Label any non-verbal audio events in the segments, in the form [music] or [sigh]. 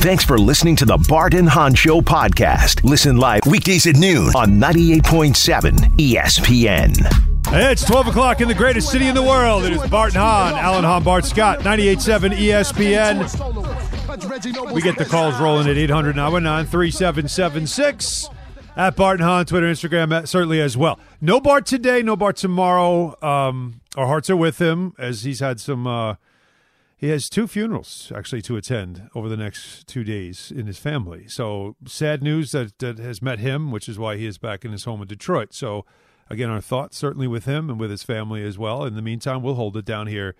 Thanks for listening to the Bart and Hahn Show podcast. Listen live weekdays at noon on 98.7 ESPN. It's 12 o'clock in the greatest city in the world. It is Bart and Hahn, Alan Hahn, Bart Scott, 98.7 ESPN. We get the calls rolling at 800 919 3776 at Bart and Hahn, Twitter, Instagram, certainly as well. No Bart today, no Bart tomorrow. Um, our hearts are with him as he's had some. Uh, he has two funerals actually to attend over the next two days in his family. So sad news that, that has met him, which is why he is back in his home in Detroit. So again, our thoughts certainly with him and with his family as well. In the meantime, we'll hold it down here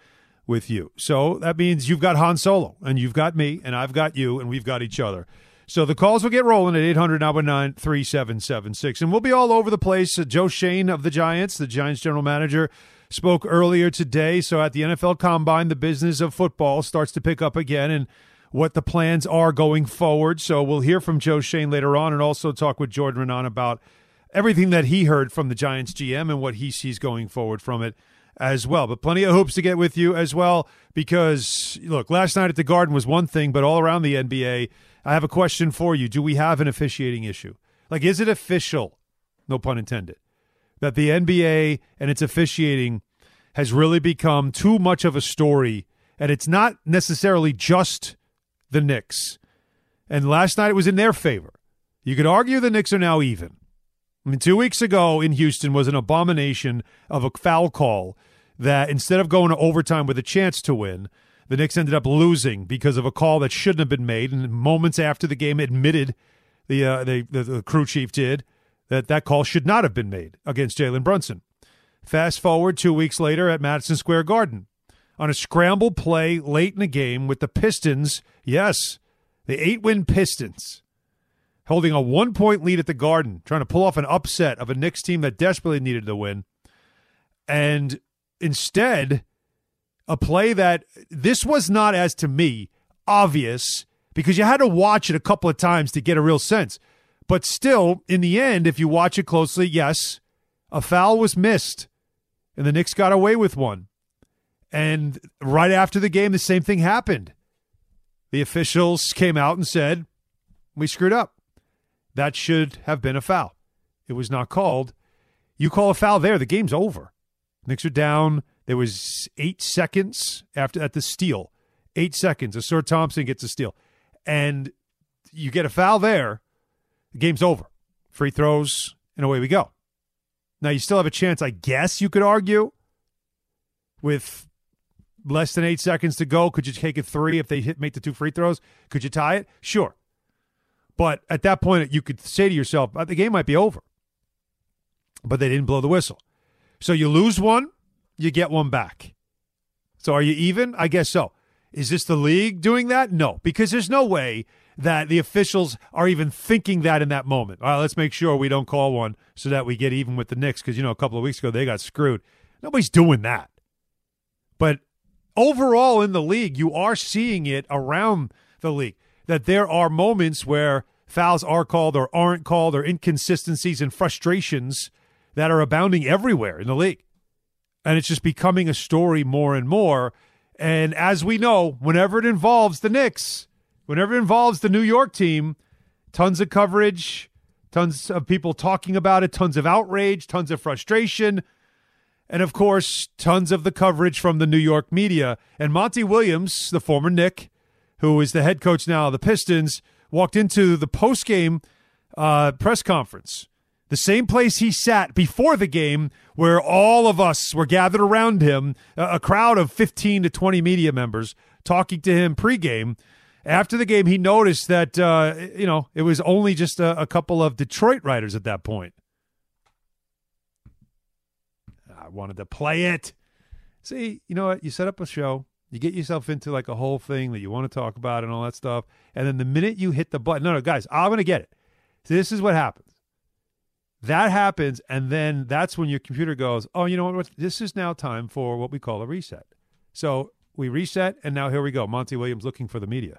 with you. So that means you've got Han Solo, and you've got me, and I've got you, and we've got each other. So the calls will get rolling at 800 919 3776. And we'll be all over the place. Uh, Joe Schoen of the Giants, the Giants general manager, spoke earlier today. So at the NFL Combine, the business of football starts to pick up again and what the plans are going forward. So we'll hear from Joe Schoen later on and also talk with Jordan Raanan about everything that he heard from the Giants GM and what he sees going forward from it as well. But plenty of hoops to get with you as well because, look, last night at the Garden was one thing, but all around the NBA – I have a question for you. Do we have an officiating issue? Like, is it official, no pun intended, that the NBA and its officiating has really become too much of a story? And it's not necessarily just the Knicks. And last night it was in their favor. You could argue the Knicks are now even. I mean, two weeks ago in Houston was an abomination of a foul call that instead of going to overtime with a chance to win, the Knicks ended up losing because of a call that shouldn't have been made, and moments after the game admitted the uh, the, the, the crew chief did that that call should not have been made against Jalen Brunson. Fast forward two weeks later at Madison Square Garden on a scramble play late in the game with the Pistons, yes, the eight win Pistons, holding a one point lead at the Garden, trying to pull off an upset of a Knicks team that desperately needed to win. And instead, a play that this was not, as to me, obvious because you had to watch it a couple of times to get a real sense. But still, in the end, if you watch it closely, yes, a foul was missed, and the Knicks got away with one. And right after the game, the same thing happened. The officials came out and said, We screwed up. That should have been a foul. It was not called. You call a foul there, the game's over. Knicks are down there was eight seconds after at the steal. Eight seconds. Ausar Thompson gets a steal. And you get a foul there, the game's over. Free throws, and away we go. Now you still have a chance, I guess you could argue, with less than eight seconds to go. Could you take a three if they hit make the two free throws? Could you tie it? Sure. But at that point, you could say to yourself, uh, the game might be over. But they didn't blow the whistle. So you lose one, you get one back. So are you even? I guess so. Is this the league doing that? No, because there's no way that the officials are even thinking that in that moment. All right, let's make sure we don't call one so that we get even with the Knicks because, you know, a couple of weeks ago they got screwed. Nobody's doing that. But overall in the league, you are seeing it around the league that there are moments where fouls are called or aren't called or inconsistencies and frustrations that are abounding everywhere in the league and it's just becoming a story more and more. And as we know, whenever it involves the Knicks, whenever it involves the New York team, tons of coverage, tons of people talking about it, tons of outrage, tons of frustration, and of course, tons of the coverage from the New York media. And Monty Williams, the former Knick, who is the head coach now of the Pistons, walked into the post game uh, press conference the same place he sat before the game, where all of us were gathered around him, a, crowd of 15 to 20 media members talking to him pregame. After the game, he noticed that, uh, you know, it was only just a, a couple of Detroit writers at that point. I wanted to play it. See, you know what? You set up a show, you get yourself into like a whole thing that you want to talk about and all that stuff. And then the minute you hit the button, no, no, guys, I'm to get it. This is what happens. That happens, and then that's when your computer goes, "Oh, you know what? This is now time for what we call a reset." So we reset, and now here we go. Monty Williams looking for the media.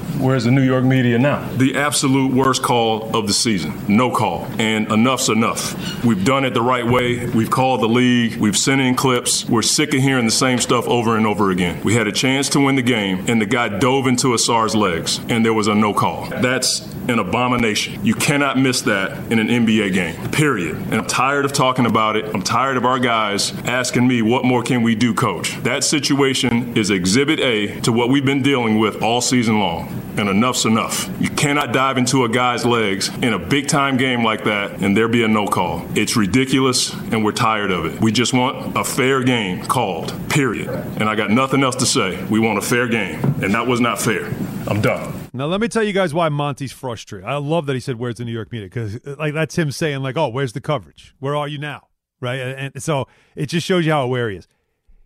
Where's the New York media now? The absolute worst call of the season. No call. And enough's enough. We've done it the right way. We've called the league. We've sent in clips. We're sick of hearing the same stuff over and over again. We had a chance to win the game, and the guy dove into Ausar's legs, and there was a no call. That's an abomination. You cannot miss that in an NBA game, period. And I'm tired of talking about it. I'm tired of our guys asking me, what more can we do, coach? That situation is exhibit A to what we've been dealing with all season long. And enough's enough. You cannot dive into a guy's legs in a big time game like that and there be a no call. It's ridiculous and we're tired of it. We just want a fair game called, period. And I got nothing else to say. We want a fair game. And that was not fair. I'm done. Now let me tell you guys why Monty's frustrated. I love that he said, "Where's the New York media?" Because like that's him saying, like, "Oh, where's the coverage? Where are you now?" Right, and so it just shows you how aware he is.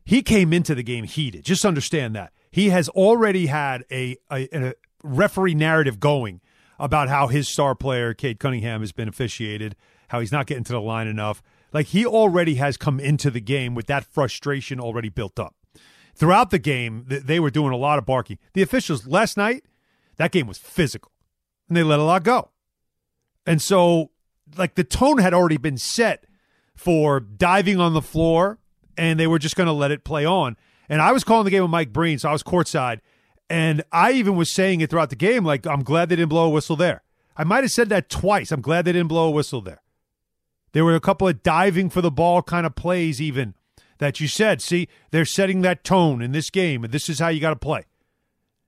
He came into the game heated. Just understand that he has already had a, a, a referee narrative going about how his star player Cade Cunningham has been officiated, how he's not getting to the line enough. Like he already has come into the game with that frustration already built up. Throughout the game, they were doing a lot of barking. The officials last night that game was physical, and they let a lot go. And so, like, the tone had already been set for diving on the floor, and they were just going to let it play on. And I was calling the game with Mike Breen, so I was courtside. And I even was saying it throughout the game, like, I'm glad they didn't blow a whistle there. I might have said that twice. I'm glad they didn't blow a whistle there. There were a couple of diving for the ball kind of plays, even that you said, see, they're setting that tone in this game, and this is how you got to play.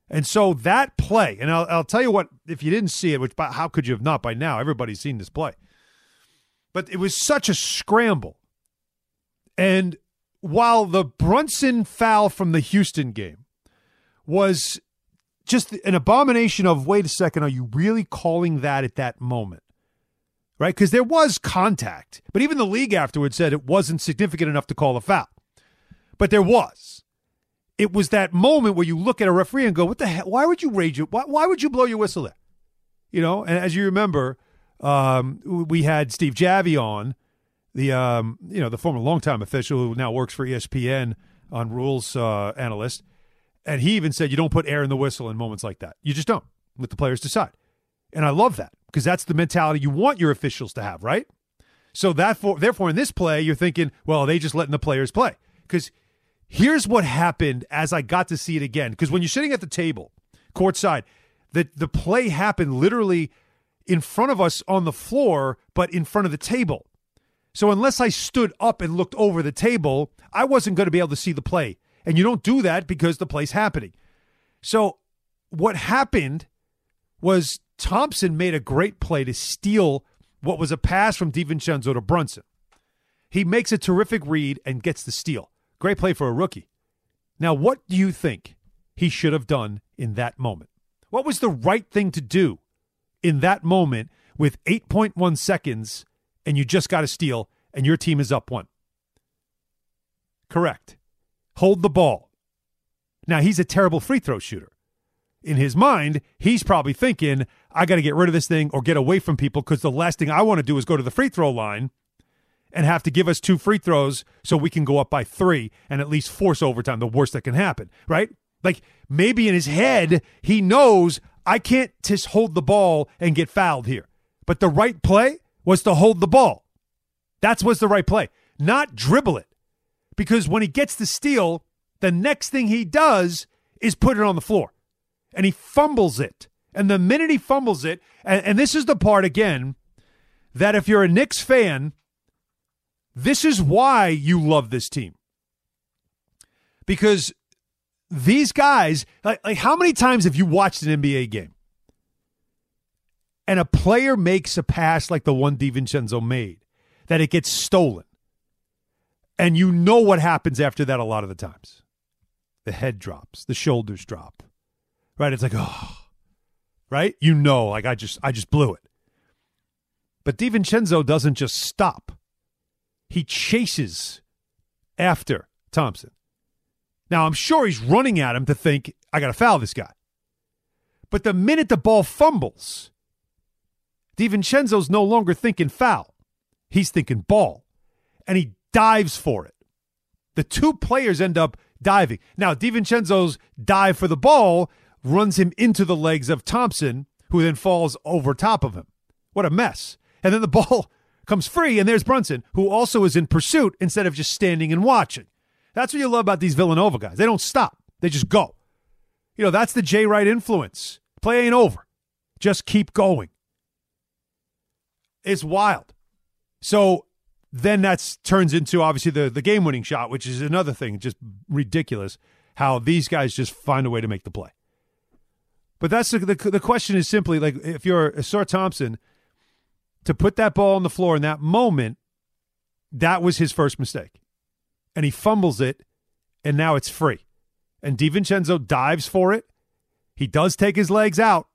And so that play, and I'll, I'll, tell you what, if you didn't see it, which how could you have not by now? Everybody's seen this play. But it was such a scramble. And while the Brunson foul from the Houston game was just an abomination of, wait a second, are you really calling that at that moment? Right? Because there was contact. But even the league afterwards said it wasn't significant enough to call a foul. But there was it was that moment where you look at a referee and go, "What the hell? Why would you rage it? Why, why would you blow your whistle there?" You know. And as you remember, um, we had Steve Javie on, the um, you know the former longtime official who now works for ESPN on rules uh, analyst, and he even said you don't put air in the whistle in moments like that. You just don't. Let the players decide. And I love that because that's the mentality you want your officials to have, right? So that for, therefore in this play, you're thinking, well, they just letting the players play because Here's what happened as I got to see it again. Because when you're sitting at the table, courtside, the, the play happened literally in front of us on the floor, but in front of the table. So unless I stood up and looked over the table, I wasn't going to be able to see the play. And you don't do that because the play's happening. So what happened was Thompson made a great play to steal what was a pass from DiVincenzo to Brunson. He makes a terrific read and gets the steal. Great play for a rookie. Now, what do you think he should have done in that moment? What was the right thing to do in that moment with 8.1 seconds and you just got a steal and your team is up one? Correct. Hold the ball. Now, he's a terrible free throw shooter. In his mind, he's probably thinking, I got to get rid of this thing or get away from people because the last thing I want to do is go to the free throw line and have to give us two free throws so we can go up by three and at least force overtime, the worst that can happen, right? Like maybe in his head, he knows I can't just hold the ball and get fouled here. But the right play was to hold the ball. That's was the right play, not dribble it. Because when he gets the steal, the next thing he does is put it on the floor and he fumbles it. And the minute he fumbles it, and, and this is the part again that if you're a Knicks fan, this is why you love this team. Because these guys, like, like how many times have you watched an NBA game? And a player makes a pass like the one DiVincenzo made, that it gets stolen. And you know what happens after that a lot of the times. The head drops, the shoulders drop. Right? It's like, oh. Right? You know, like I just I just blew it. But DiVincenzo doesn't just stop he chases after Thompson. Now, I'm sure he's running at him to think, I got to foul this guy. But the minute the ball fumbles, DiVincenzo's no longer thinking foul. He's thinking ball. And he dives for it. The two players end up diving. Now, DiVincenzo's dive for the ball runs him into the legs of Thompson, who then falls over top of him. What a mess. And then the [laughs] ball comes free, and there's Brunson, who also is in pursuit instead of just standing and watching. That's what you love about these Villanova guys. They don't stop, they just go. You know, that's the Jay Wright influence. Play ain't over. Just keep going. It's wild. So then that turns into obviously the, the game winning shot, which is another thing, just ridiculous how these guys just find a way to make the play. But that's the, the, the question is simply like if you're Ausar Thompson, to put that ball on the floor in that moment, that was his first mistake. And he fumbles it, and now it's free. And DiVincenzo dives for it. He does take his legs out,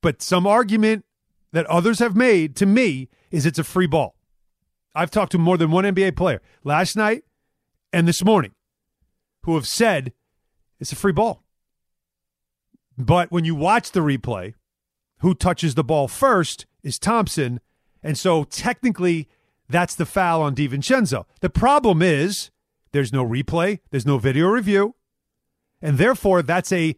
but some argument that others have made to me is it's a free ball. I've talked to more than one NBA player last night and this morning who have said it's a free ball. But when you watch the replay, who touches the ball first is Thompson. And so technically, that's the foul on DiVincenzo. The problem is there's no replay, there's no video review. And therefore, that's a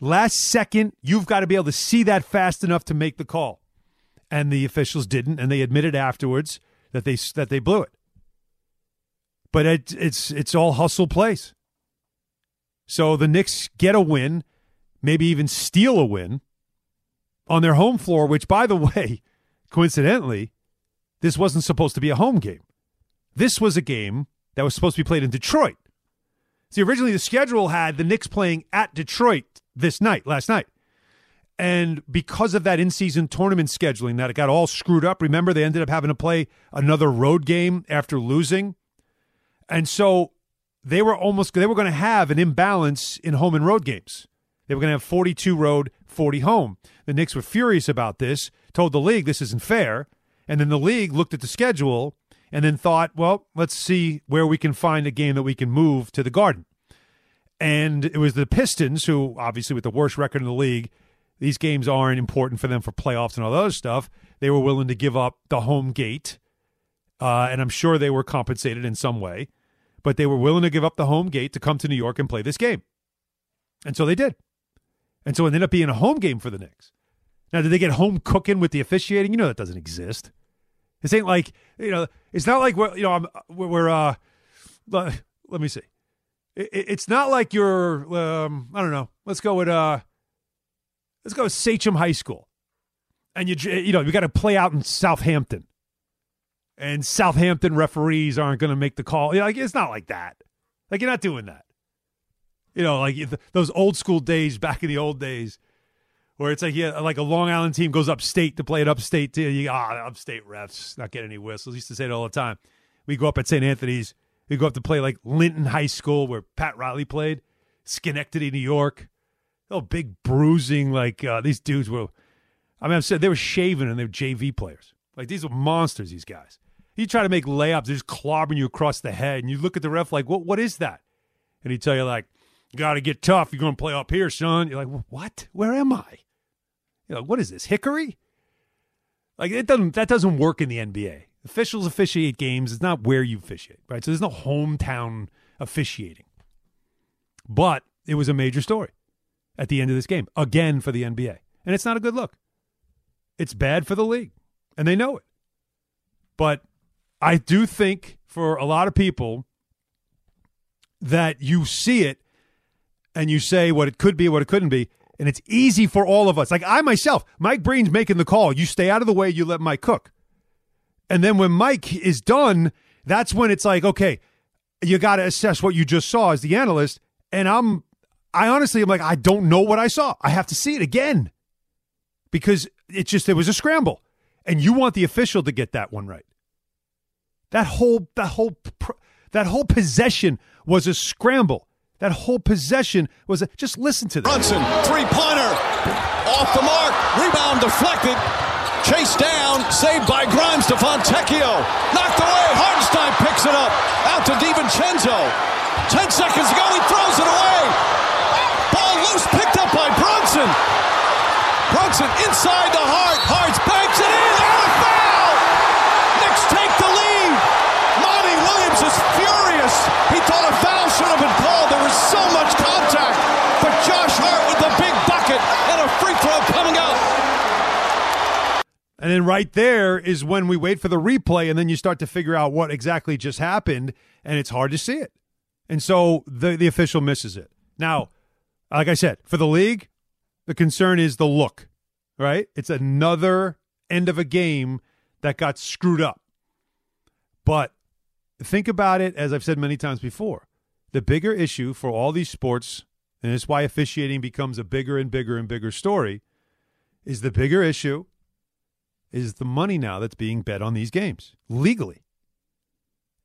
last second. You've got to be able to see that fast enough to make the call. And the officials didn't, and they admitted afterwards that they that they blew it. But it, it's it's all hustle plays. So the Knicks get a win, maybe even steal a win on their home floor, which, by the [laughs] way, coincidentally, this wasn't supposed to be a home game. This was a game that was supposed to be played in Detroit. See, originally the schedule had the Knicks playing at Detroit this night, last night. And because of that in season tournament scheduling, that it got all screwed up. Remember, they ended up having to play another road game after losing. And so they were almost they were going to have an imbalance in home and road games. They were going to have 42 road, 40 home. The Knicks were furious about this, told the league this isn't fair, and then the league looked at the schedule and then thought, well, let's see where we can find a game that we can move to the Garden. And it was the Pistons who obviously with the worst record in the league, these games aren't important for them for playoffs and all that other stuff. They were willing to give up the home gate. Uh, and I'm sure they were compensated in some way but they were willing to give up the home gate to come to New York and play this game. And so they did. And so it ended up being a home game for the Knicks. Now, did they get home cooking with the officiating? You know that doesn't exist. This ain't like you know. It's not like we're you know I'm, we're uh. Let, let me see. It, it's not like you're um I don't know. Let's go with uh. Let's go with Sachem High School, and you you know you got to play out in Southampton, and Southampton referees aren't going to make the call. You like it's not like that. Like you're not doing that. You know, like those old school days back in the old days, where it's like yeah, like a Long Island team goes upstate to play it upstate. To, you ah, upstate refs not getting any whistles. Used to say it all the time. We go up at St. Anthony's. We go up to play like Linton High School, where Pat Riley played, Schenectady, New York. Oh, big bruising. Like uh, these dudes were. I mean, I'm saying they were shaving and they were JV players. Like these were monsters. These guys. You try to make layups, they're just clobbering you across the head, and you look at the ref like, "What? What is that?" And he tell you like, "Got to get tough. You're going to play up here, son." You're like, "What? Where am I?" You know, what is this Hickory? Like it doesn't that doesn't work in the NBA. Officials officiate games. It's not where you officiate, right? So there's no hometown officiating. But it was a major story at the end of this game again for the NBA, and it's not a good look. It's bad for the league, and they know it. But I do think for a lot of people that you see it and you say what it could be, what it couldn't be, and it's easy for all of us. Like I myself, Mike Breen's making the call. You stay out of the way, you let Mike cook. And then when Mike is done, that's when it's like, okay, you got to assess what you just saw as the analyst. And I'm, I honestly am like, I don't know what I saw. I have to see it again because it just, it was a scramble. And you want the official to get that one right. That whole that whole that whole possession was a scramble. That whole possession was a, just listen to this. Brunson three pointer off the mark, rebound deflected, chased down, saved by Grimes to Fontecchio, knocked away. Hartenstein picks it up out to DiVincenzo. Ten seconds ago, he throws it away. Close, picked up by Bronson. Brunson inside the Hart. Hart's banks it in. Out of foul. Knicks take the lead. Monty Williams is furious. He thought a foul should have been called. There was so much contact. But Josh Hart with the big bucket and a free throw coming out. And then right there is when we wait for the replay, and then you start to figure out what exactly just happened, and it's hard to see it. And so the, the official misses it. Now, like I said, for the league, the concern is the look, right? It's another end of a game that got screwed up. But think about it, as I've said many times before. The bigger issue for all these sports, and it's why officiating becomes a bigger and bigger and bigger story, is the bigger issue is the money now that's being bet on these games legally.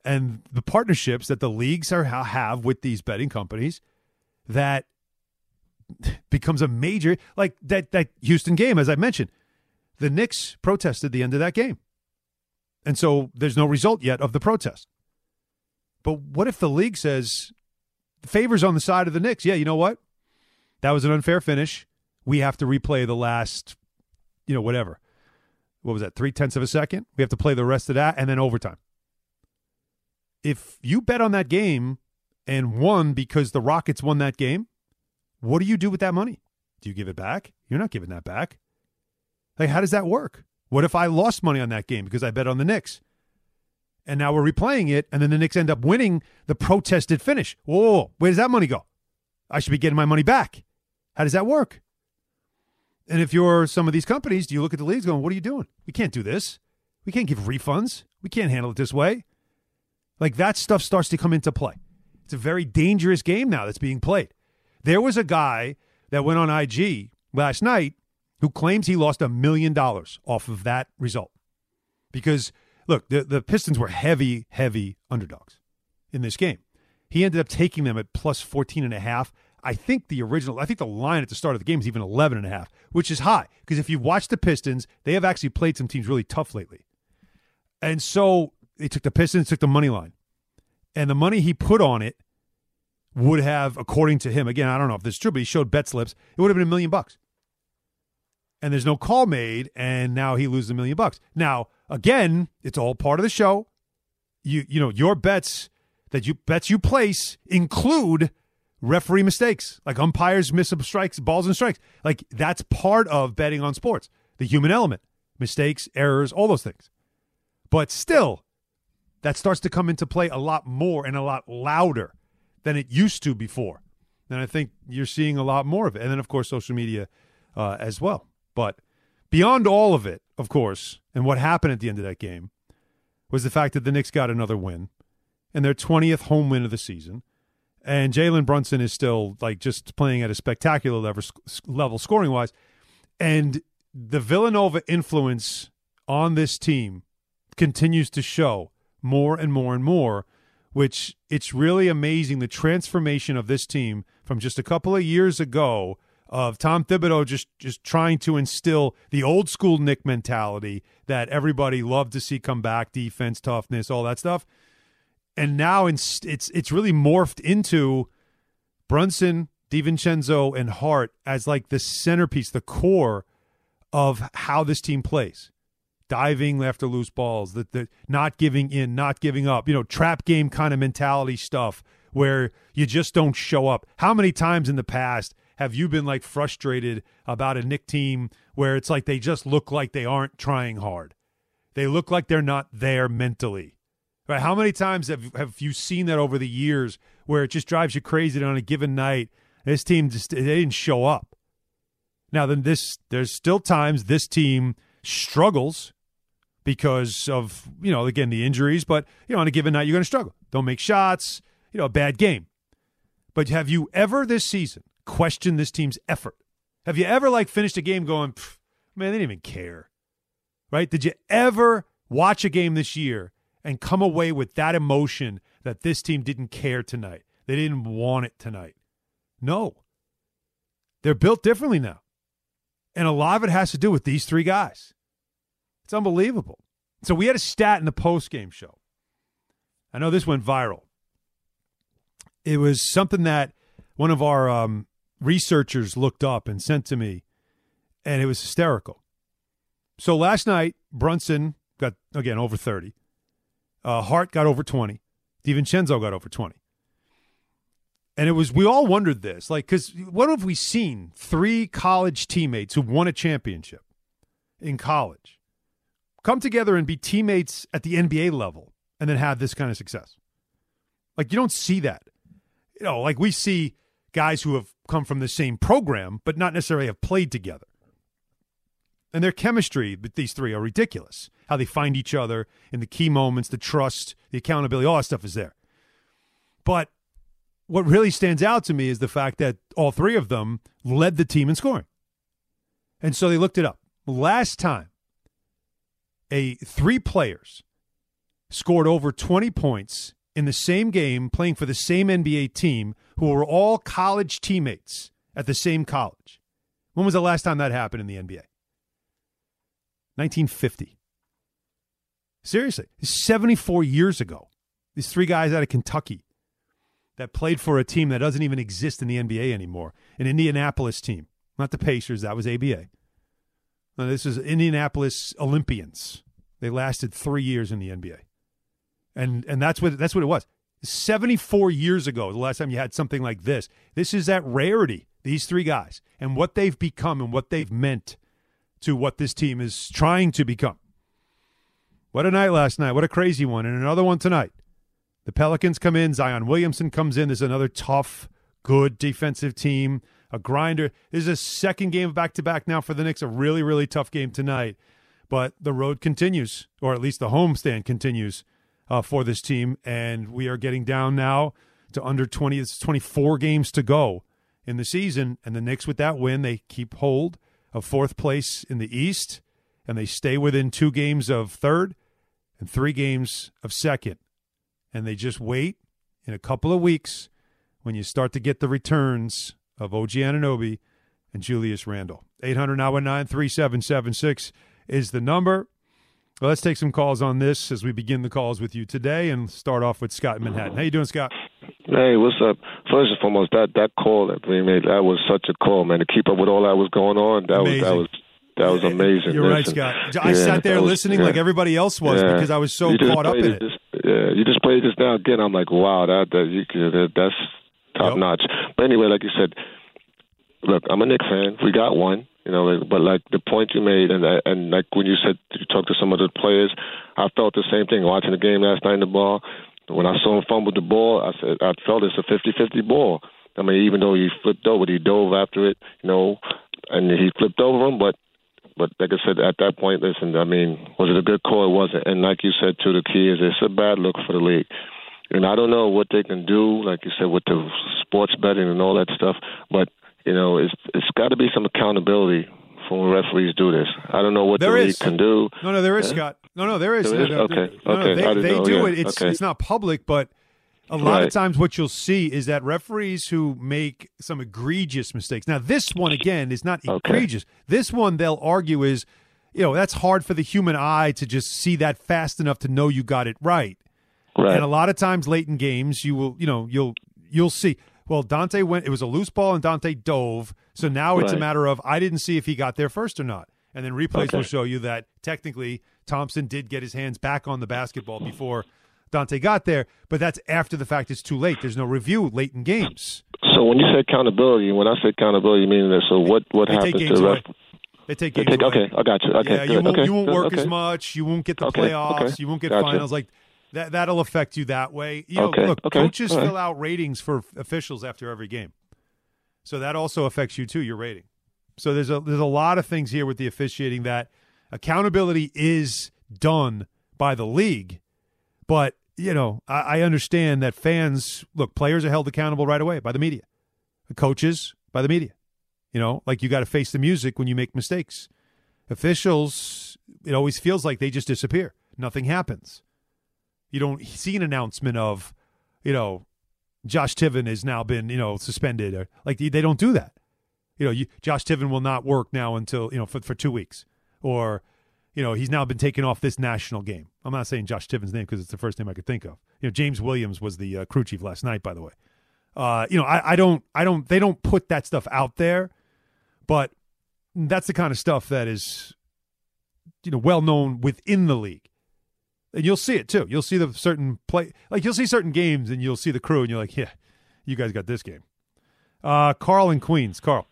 And the partnerships that the leagues are have with these betting companies that [laughs] becomes a major like that that Houston game as I mentioned. The Knicks protested the end of that game. And so there's no result yet of the protest. But what if the league says the favors on the side of the Knicks? Yeah, you know what? That was an unfair finish. We have to replay the last, you know, whatever what was that, three tenths of a second? We have to play the rest of that and then overtime. If you bet on that game and won because the Rockets won that game, what do you do with that money? Do you give it back? You're not giving that back. Like, how does that work? What if I lost money on that game because I bet on the Knicks? And now we're replaying it, and then the Knicks end up winning the protested finish. Whoa, where does that money go? I should be getting my money back. How does that work? And if you're some of these companies, do you look at the leagues going, what are you doing? We can't do this. We can't give refunds. We can't handle it this way. Like that stuff starts to come into play. It's a very dangerous game now that's being played. There was a guy that went on IG last night who claims he lost a million dollars off of that result. Because, look, the, the Pistons were heavy, heavy underdogs in this game. He ended up taking them at plus 14 and a half. I think the original, I think the line at the start of the game is even 11 and a half, which is high because if you watch the Pistons, they have actually played some teams really tough lately. And so they took the Pistons, took the money line. And the money he put on it would have, according to him, again, I don't know if this is true, but he showed bet slips, it would have been a million bucks. And there's no call made, and now he loses a million bucks. Now, again, it's all part of the show. You you know, your bets that you bets you place include referee mistakes, like umpires miss strikes, balls and strikes. Like that's part of betting on sports, the human element, mistakes, errors, all those things. But still, that starts to come into play a lot more and a lot louder than it used to before. And I think you're seeing a lot more of it. And then, of course, social media uh, as well. But beyond all of it, of course, and what happened at the end of that game was the fact that the Knicks got another win and their 20th home win of the season and Jalen Brunson is still like just playing at a spectacular level, level scoring wise. And the Villanova influence on this team continues to show more and more and more, which it's really amazing the transformation of this team from just a couple of years ago of Tom Thibodeau just just trying to instill the old school Knick mentality that everybody loved to see come back, defense, toughness, all that stuff and now it's it's it's really morphed into Brunson, DiVincenzo, and Hart as like the centerpiece, the core of how this team plays. Diving after loose balls, the, the not giving in, not giving up, you know, trap game kind of mentality stuff where you just don't show up. How many times in the past have you been like frustrated about a Knick team where it's like they just look like they aren't trying hard? They look like they're not there mentally. Right? How many times have have you seen that over the years where it just drives you crazy that on a given night this team just they didn't show up. Now then this there's still times this team struggles because of, you know, again the injuries, but you know, on a given night you're going to struggle. Don't make shots, you know, a bad game. But have you ever this season questioned this team's effort? Have you ever like finished a game going, man, they didn't even care. Right? Did you ever watch a game this year and come away with that emotion that this team didn't care tonight. They didn't want it tonight. No. They're built differently now. And a lot of it has to do with these three guys. It's unbelievable. So we had a stat in the post game show. I know this went viral. It was something that one of our um, researchers looked up and sent to me, and it was hysterical. So last night, Brunson got, again, over 30. Uh, Hart got over 20. DiVincenzo got over 20. And it was, we all wondered this, like, because what have we seen? Three college teammates who won a championship in college come together and be teammates at the NBA level and then have this kind of success. Like you don't see that. You know, like we see guys who have come from the same program but not necessarily have played together. And their chemistry with these three are ridiculous. How they find each other in the key moments, the trust, the accountability, all that stuff is there. But what really stands out to me is the fact that all three of them led the team in scoring. And so they looked it up. Last time a three players scored over 20 points in the same game playing for the same NBA team who were all college teammates at the same college. When was the last time that happened in the NBA? 1950. Seriously, 74 years ago. These three guys out of Kentucky that played for a team that doesn't even exist in the NBA anymore, an Indianapolis team, not the Pacers, that was ABA. This is Indianapolis Olympians. They lasted three years in the NBA, and and that's what that's what it was. Seventy four years ago, the last time you had something like this. This is that rarity. These three guys and what they've become and what they've meant to what this team is trying to become. What a night last night. What a crazy one. And another one tonight. The Pelicans come in. Zion Williamson comes in. There's another tough, good defensive team, a grinder. This is a second game back to back now for the Knicks. A really, really tough game tonight. But the road continues, or at least the homestand continues uh, for this team. And we are getting down now to under 20, it's 24 games to go in the season. And the Knicks, with that win, they keep hold of fourth place in the East, and they stay within two games of third and three games of second. And they just wait in a couple of weeks when you start to get the returns of OG Anunoby and Julius Randle. 800 919 3776 is the number. Well, let's take some calls on this as we begin the calls with you today and start off with Scott in Manhattan. How you doing, Scott? Hey, what's up? First and foremost, that that call that we made, that was such a call, man. To keep up with all that was going on, that amazing. was that was that was amazing. You're Listen, right, Scott. I yeah, sat there was- listening yeah. like everybody else was Yeah. because I was so caught up in it. Just, yeah, you just played this now again. I'm like, wow, that that you that, that's top Yep. notch. But anyway, like you said, look, I'm a Knicks fan. We got one, you know. But like the point you made, and and like when you said you talked to some of the players, I felt the same thing watching the game last night in the ball. When I saw him fumble the ball, I said I felt it's a 50-50 ball. I mean, even though he flipped over, he dove after it, you know, and he flipped over him, but but like I said, at that point, listen, I mean, was it a good call? It wasn't. And like you said, too, the key is it's a bad look for the league. And I don't know what they can do, like you said, with the sports betting and all that stuff. But you know, it's it's got to be some accountability from when referees do this. I don't know what There the league can do. No, no, there is Scott. No, no, there is. There is? No, no, Okay, no, okay. They, they do yeah, it. It's okay. it's not public, but a lot of times what you'll see is that referees who make some egregious mistakes. Now, this one again is not Okay. egregious. This one they'll argue is, you know, that's hard for the human eye to just see that fast enough to know you got it right. Right. And a lot of times late in games, you will, you know, you'll you'll see. Well, Donte went. It was a loose ball, and Donte dove. So now it's a matter of I didn't see if he got there first or not. And then replays Okay. will show you that technically Thompson did get his hands back on the basketball before Donte got there. But that's after the fact. It's too late. There's no review late in games. so when you say accountability, when I say accountability, you mean that? So what what happens to us? They take happens games to away. ref? They take They games take, away. okay, I got you. Okay, yeah, you good, won't okay, you won't good, work as okay. much. You won't get the Okay, playoffs. okay. You won't get Gotcha. finals. Like that. That'll affect you that way. You know, Okay, look, okay, coaches all right. fill out ratings for officials after every game, so that also affects you too. Your rating. So there's a there's a lot of things here with the officiating that accountability is done by the league, but you know I, I understand that fans look players are held accountable right away by the media, the coaches by the media. You know, like you got to face the music when you make mistakes. Officials, it always feels like they just disappear. Nothing happens. You don't see an announcement of, you know, Josh Tiven has now been, you know, suspended or like they, don't do that. You know, you, Josh Tiven will not work now until, you know, for, for two weeks or, you know, he's now been taken off this national game. I'm not saying Josh Tiven's name because it's the first name I could think of. You know, James Williams was the uh, crew chief last night, by the way. Uh, you know, I, I don't, I don't, they don't put that stuff out there, but that's the kind of stuff that is, you know, well known within the league. And you'll see it too. You'll see the certain play, like you'll see certain games, and you'll see the crew, and you're like, yeah, you guys got this game. Uh, Carl in Queens, Carl.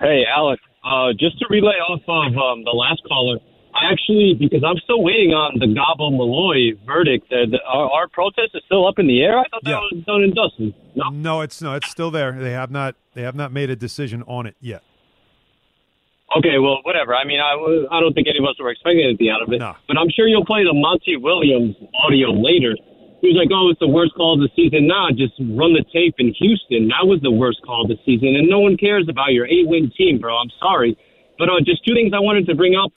Hey, Alec. Uh, just to relay off of um, the last caller, I actually, because I'm still waiting on the Gabo Malloy verdict. Uh, the, our, our, protest is still up in the air. I thought that yeah. was done and dusted. No. no, it's no, it's still there. They have not, they have not made a decision on it yet. Okay, well, whatever. I mean, I, I don't think any of us were expecting anything out of it. No. But I'm sure you'll play the Monty Williams audio later. He was like, "Oh, it's the worst call of the season." Nah, just run the tape in Houston. That was the worst call of the season, and no one cares about your eight-win team, bro. I'm sorry, but uh, just two things I wanted to bring up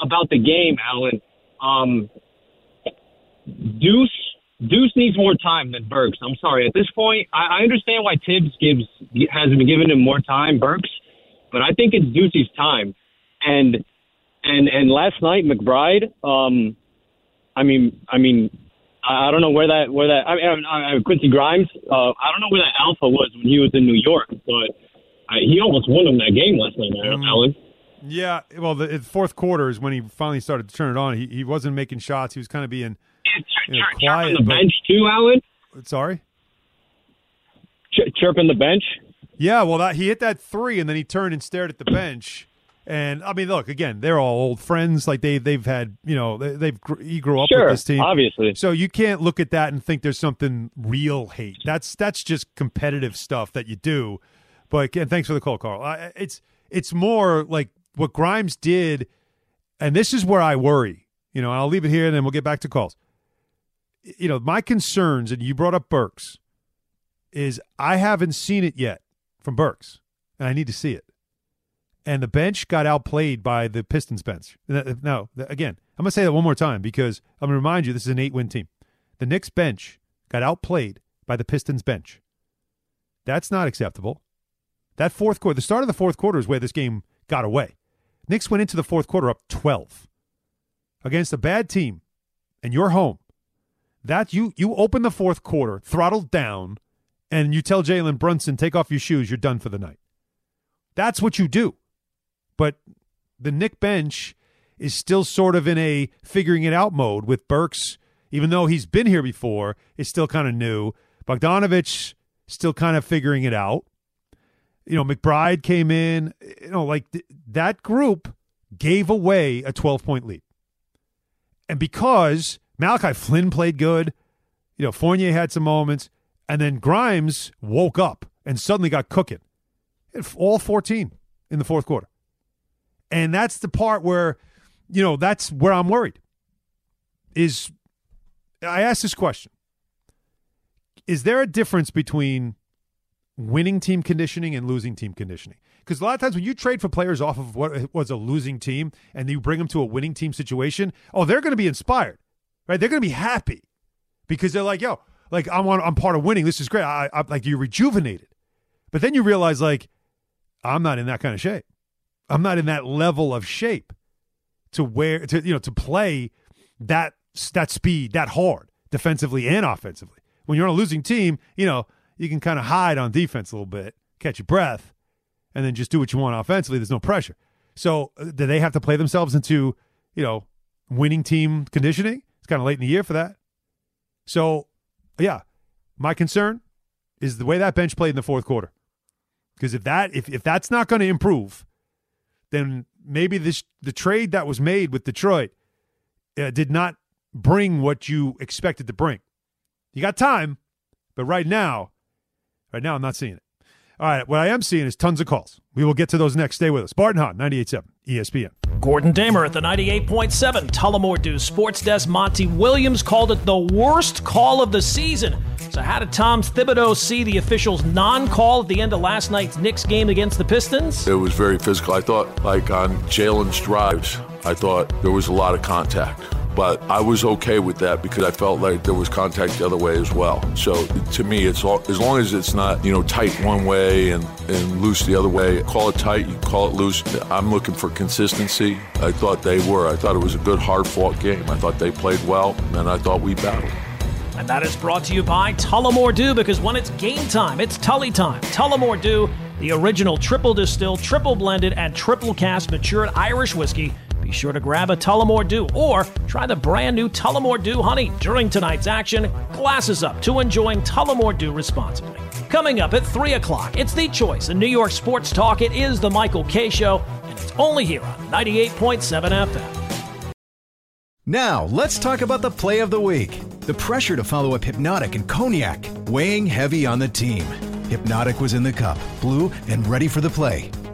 about the game, Alan. Um, Deuce Deuce needs more time than Burks. I'm sorry. At this point, I, I understand why Thibs gives has been giving him more time, Burks, but I think it's Deuce's time. And and and last night, McBride. Um, I mean, I mean, I don't know where that where that. I mean, I, I, Quincy Grimes. Uh, I don't know where that alpha was when he was in New York, but I, he almost won him that game last night, mm. Alan. Yeah, well, the fourth quarter is when he finally started to turn it on. He he wasn't making shots. He was kind of being you know, quiet. Chirping the bench too, Alan. Sorry. Ch- chirping the bench. Yeah, well, that, he hit that three, and then he turned and stared at the bench. And I mean, look again. They're all old friends. Like they they've had you know they, have he grew up sure, with this team, obviously. So you can't look at that and think there's something real hate. That's that's just competitive stuff that you do. But again, thanks for the call, Carl. I, it's it's more like what Grimes did, and this is where I worry. You know, I'll leave it here and then we'll get back to calls. You know, my concerns, and you brought up Burks, is I haven't seen it yet from Burks, and I need to see it. And the bench got outplayed by the Pistons bench. Now, again, I'm going to say that one more time because I'm going to remind you this is an eight win team. The Knicks bench got outplayed by the Pistons bench. That's not acceptable. That fourth quarter, the start of the fourth quarter is where this game got away. Knicks went into the fourth quarter up 12 against a bad team, and you're home. That you you open the fourth quarter, throttled down, and you tell Jalen Brunson, take off your shoes, you're done for the night. That's what you do. But the Knick bench is still sort of in a figuring it out mode with Burks, even though he's been here before, is still kind of new. Bogdanovich still kind of figuring it out you know, McBride came in, you know, like th- that group gave away a 12 point lead. And because Malachi Flynn played good, you know, Fournier had some moments, and then Grimes woke up and suddenly got cooking. All 14 in the fourth quarter. And that's the part where, you know, that's where I'm worried. Is I asked this question Is there a difference between winning team conditioning and losing team conditioning. Because a lot of times when you trade for players off of what was a losing team and you bring them to a winning team situation, oh, they're going to be inspired, right? They're going to be happy because they're like, yo, like I'm on, I'm part of winning. This is great. I, I like you're rejuvenated, but then you realize like I'm not in that kind of shape. I'm not in that level of shape to where to you know to play that that speed that hard defensively and offensively. When you're on a losing team, you know you can kind of hide on defense a little bit, catch your breath, and then just do what you want offensively. There's no pressure. So uh, do they have to play themselves into, you know, winning team conditioning? It's kind of late in the year for that. So, yeah, my concern is the way that bench played in the fourth quarter. Because if that if, if that's not going to improve, then maybe this the trade that was made with Detroit uh, did not bring what you expected to bring. You got time, but right now Right now, I'm not seeing it. All right, what I am seeing is tons of calls. We will get to those next. Stay with us. Bart and Hahn, 98.7 ESPN. Gordon Damer at the 98.7 Tullamore Dew Sports Desk. Monty Williams called it the worst call of the season. So, how did Tom Thibodeau see the official's non call at the end of last night's Knicks game against the Pistons? It was very physical. I thought, like on Jalen's drives, I thought there was a lot of contact. But I was okay with that because I felt like there was contact the other way as well. So to me, it's all, as long as it's not you know tight one way and, and loose the other way. Call it tight, you call it loose. I'm looking for consistency. I thought they were. I thought it was a good, hard fought game. I thought they played well, and I thought we battled. And that is brought to you by Tullamore Dew because when it's game time, it's Tully time. Tullamore Dew, the original triple distilled, triple blended, and triple cask matured Irish whiskey be sure to grab a Tullamore Dew or try the brand new Tullamore Dew Honey during tonight's action. Glasses up to enjoying Tullamore Dew responsibly. Coming up at 3 o'clock, it's the choice in New York Sports Talk. It is the Michael Kay Show, and it's only here on 98.7 FM. Now, let's talk about the play of the week. The pressure to follow up Hypnotic and Cognac, weighing heavy on the team. Hypnotic was in the cup, blue, and ready for the play.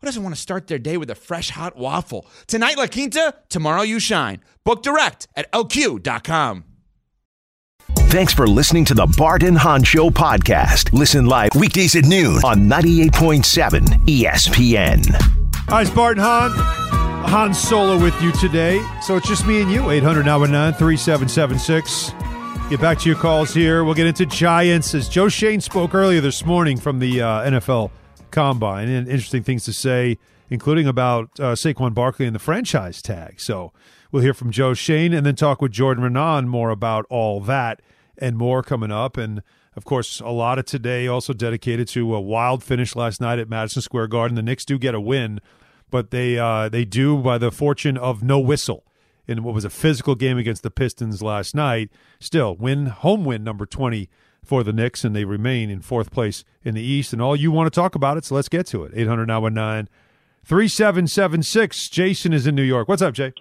who doesn't want to start their day with a fresh hot waffle? Tonight, La Quinta, tomorrow, you shine. Book direct at lq.com. Thanks for listening to the Bart and Hahn Show podcast. Listen live weekdays at noon on 98.7 ESPN. Hi, it's Bart and Hahn. Han Solo with you today. So it's just me and you. 800 919 3776. Get back to your calls here. We'll get into Giants as Joe Schoen spoke earlier this morning from the uh, NFL combine and interesting things to say, including about uh, Saquon Barkley and the franchise tag. So we'll hear from Joe Schoen and then talk with Jordan Raanan more about all that and more coming up. And of course, a lot of today also dedicated to a wild finish last night at Madison Square Garden. The Knicks do get a win, but they uh, they do by the fortune of no whistle in what was a physical game against the Pistons last night. Still, win home win number twenty for the Knicks, and they remain in fourth place in the East. And all you want to talk about it, so let's get to it. 800 919 3776. Jason is in New York. What's up, Jay?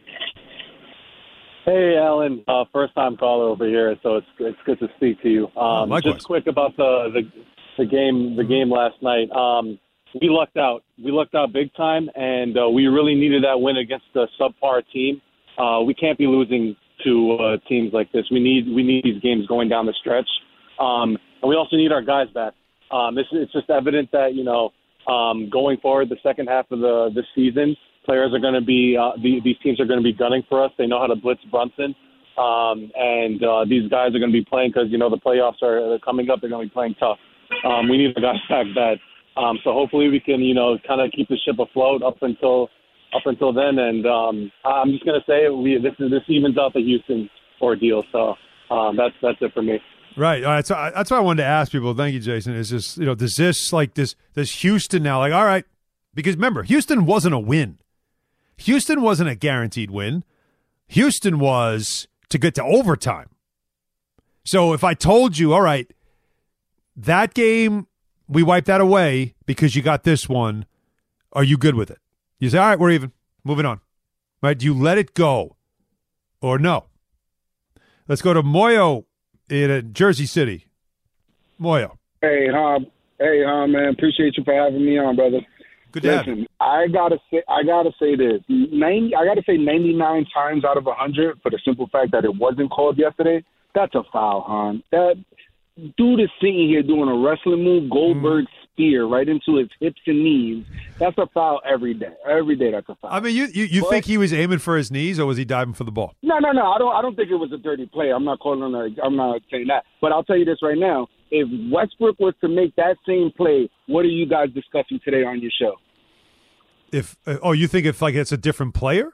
Hey, Alan. Uh, first time caller over here, so it's it's good to speak to you. Um, oh, just quick about the, the the game the game last night. Um, we lucked out. We lucked out big time, and uh, we really needed that win against a subpar team. Uh, we can't be losing to uh, teams like this. We need we need these games going down the stretch. Um, and we also need our guys back. Um, this, it's just evident that you know um, going forward, the second half of the the season, players are going to be uh, the, these teams are going to be gunning for us. They know how to blitz Brunson, um, and uh, these guys are going to be playing because you know the playoffs are coming up. They're going to be playing tough. Um, we need the guys [laughs] back bad. Um, so hopefully we can you know kind of keep the ship afloat up until up until then. And um, I'm just going to say we this is this evens out the Houston ordeal. So um, that's that's it for me. Right. all right That's that's what I wanted to ask people. Thank you, Jason. Is this you know does this like this this Houston now like all right because remember Houston wasn't a win. Houston wasn't a guaranteed win. Houston was to get to overtime. So if I told you, all right, that game we wiped that away because you got this one, are you good with it? You say, all right, we're even. Moving on. Right? Do you let it go or no? Let's go to Moyo in uh, Jersey City. Moyo. Hey, Hom. Hey, Hom, man. Appreciate you for having me on, brother. Good to Listen, I gotta say, I gotta say this. Ninety, I gotta say, ninety-nine times out of hundred, for the simple fact that it wasn't called yesterday. That's a foul, Hom. That dude is sitting here doing a wrestling move, Goldberg mm right into his hips and knees. That's a foul every day. Every day, that's a foul. I mean, you you, you but, think he was aiming for his knees, or was he diving for the ball? No, no, no. I don't. I don't think it was a dirty play. I'm not calling on. I'm not saying that. But I'll tell you this right now: if Westbrook was to make that same play, what are you guys discussing today on your show? If uh, oh, you think if like it's a different player?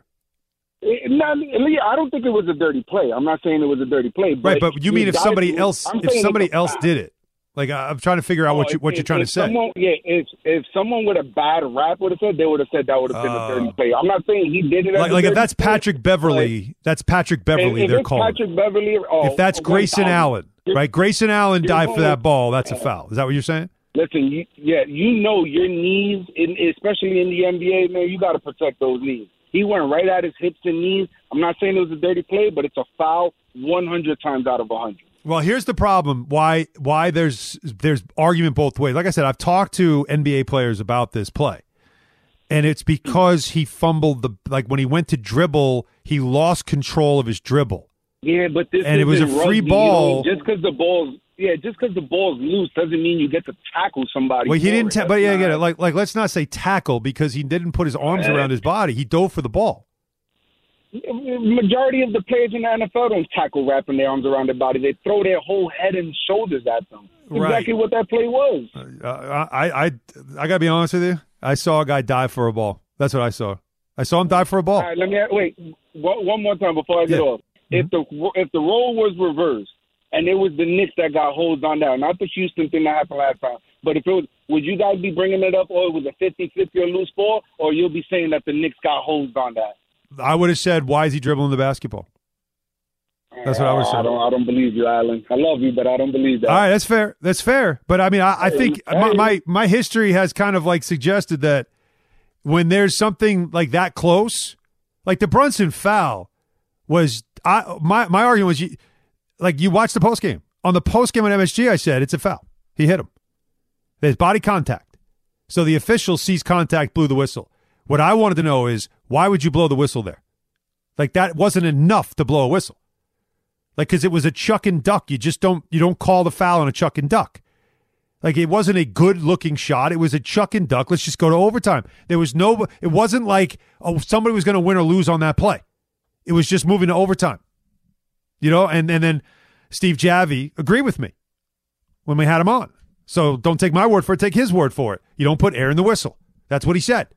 It, not, I don't think it was a dirty play. I'm not saying it was a dirty play. right, but you mean if somebody else, if somebody else did it? Like I'm trying to figure out oh, what you what if, you're trying to say. Someone, yeah, if if someone with a bad rap would have said, they would have said that would have been uh, a dirty play. I'm not saying he did it. Like, like if that's Patrick Beverley, that's Patrick Beverley. If, they're calling. Patrick Beverley. Oh, if that's Grayson Allen, right? Grayson Allen died for that ball. That's a foul. Is that what you're saying? Listen, you, yeah, you know your knees, in, especially in the NBA, man. You got to protect those knees. He went right at his hips and knees. I'm not saying it was a dirty play, but it's a foul 100 times out of 100. Well, here's the problem. Why why there's there's argument both ways. Like I said, I've talked to NBA players about this play. And it's because he fumbled the like when he went to dribble, he lost control of his dribble. Yeah, but this and it was a free rugby, ball. You know, just because the ball's yeah, just because the ball's loose doesn't mean you get to tackle somebody. Well, he didn't. Ta- but yeah, I get it. Like like let's not say tackle because he didn't put his arms Yeah. around his body. He dove for the ball. Majority of the players in the NFL don't tackle wrapping their arms around their body. They throw their whole head and shoulders at them. Right. Exactly what that play was. Uh, I I I gotta be honest with you. I saw a guy dive for a ball. That's what I saw. I saw him dive for a ball. All right, let me wait one, more time before I get Yeah. off. If the if the role was reversed and it was the Knicks that got holds on down, not the Houston thing that happened last time, but if it was, would you guys be bringing it up, or it was a 50-50 or loose ball, or you'll be saying that the Knicks got holds on that? I would have said, "Why is he dribbling the basketball?" That's what I would have uh, I said. don't I don't believe you, Alan. I love you, but I don't believe that. All right, that's fair. That's fair. But I mean, I, I think my, my my history has kind of like suggested that when there's something like that close, like the Brunson foul was, I my my argument was, you, like you watch the post game on the post game on MSG, I said it's a foul. He hit him. There's body contact, so the official sees contact, blew the whistle. What I wanted to know is why would you blow the whistle there? Like that wasn't enough to blow a whistle. Like because it was a chuck and duck. You just don't you don't call the foul on a chuck and duck. Like it wasn't a good looking shot. It was a chuck and duck. Let's just go to overtime. There was no. It wasn't like oh somebody was going to win or lose on that play. It was just moving to overtime. You know, and and then Steve Javie agreed with me when we had him on. So don't take my word for it. Take his word for it. You don't put air in the whistle. That's what he said.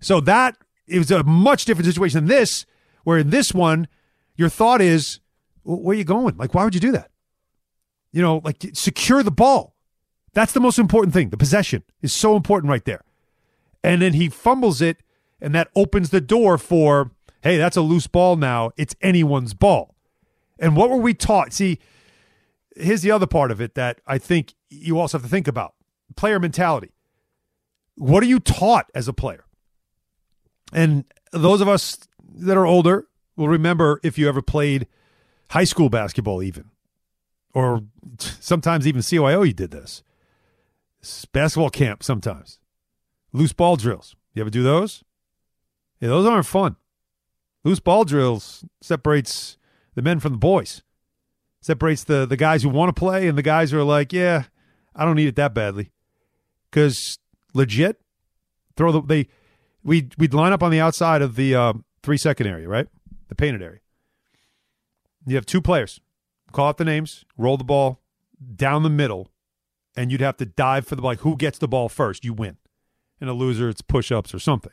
So that it was a much different situation than this, where in this one, your thought is, "Wh- where are you going? Like, why would you do that? You know, like secure the ball. That's the most important thing. The possession is so important right there. And then he fumbles it, and that opens the door for, hey, that's a loose ball now. It's anyone's ball. And what were we taught? See, here's the other part of it that I think you also have to think about player mentality. What are you taught as a player? And those of us that are older will remember if you ever played high school basketball, even, or sometimes even CYO, you did this. S- Basketball camp sometimes. Loose ball drills. You ever do those? Yeah, those aren't fun. Loose ball drills separates the men from the boys. Separates the the guys who want to play and the guys who are like, yeah, I don't need it that badly. Because legit, throw the they we we'd line up on the outside of the uh, three second area, right? The painted area. You have two players. Call out the names, roll the ball down the middle, and you'd have to dive for the like who gets the ball first, you win. And a loser, it's push ups or something.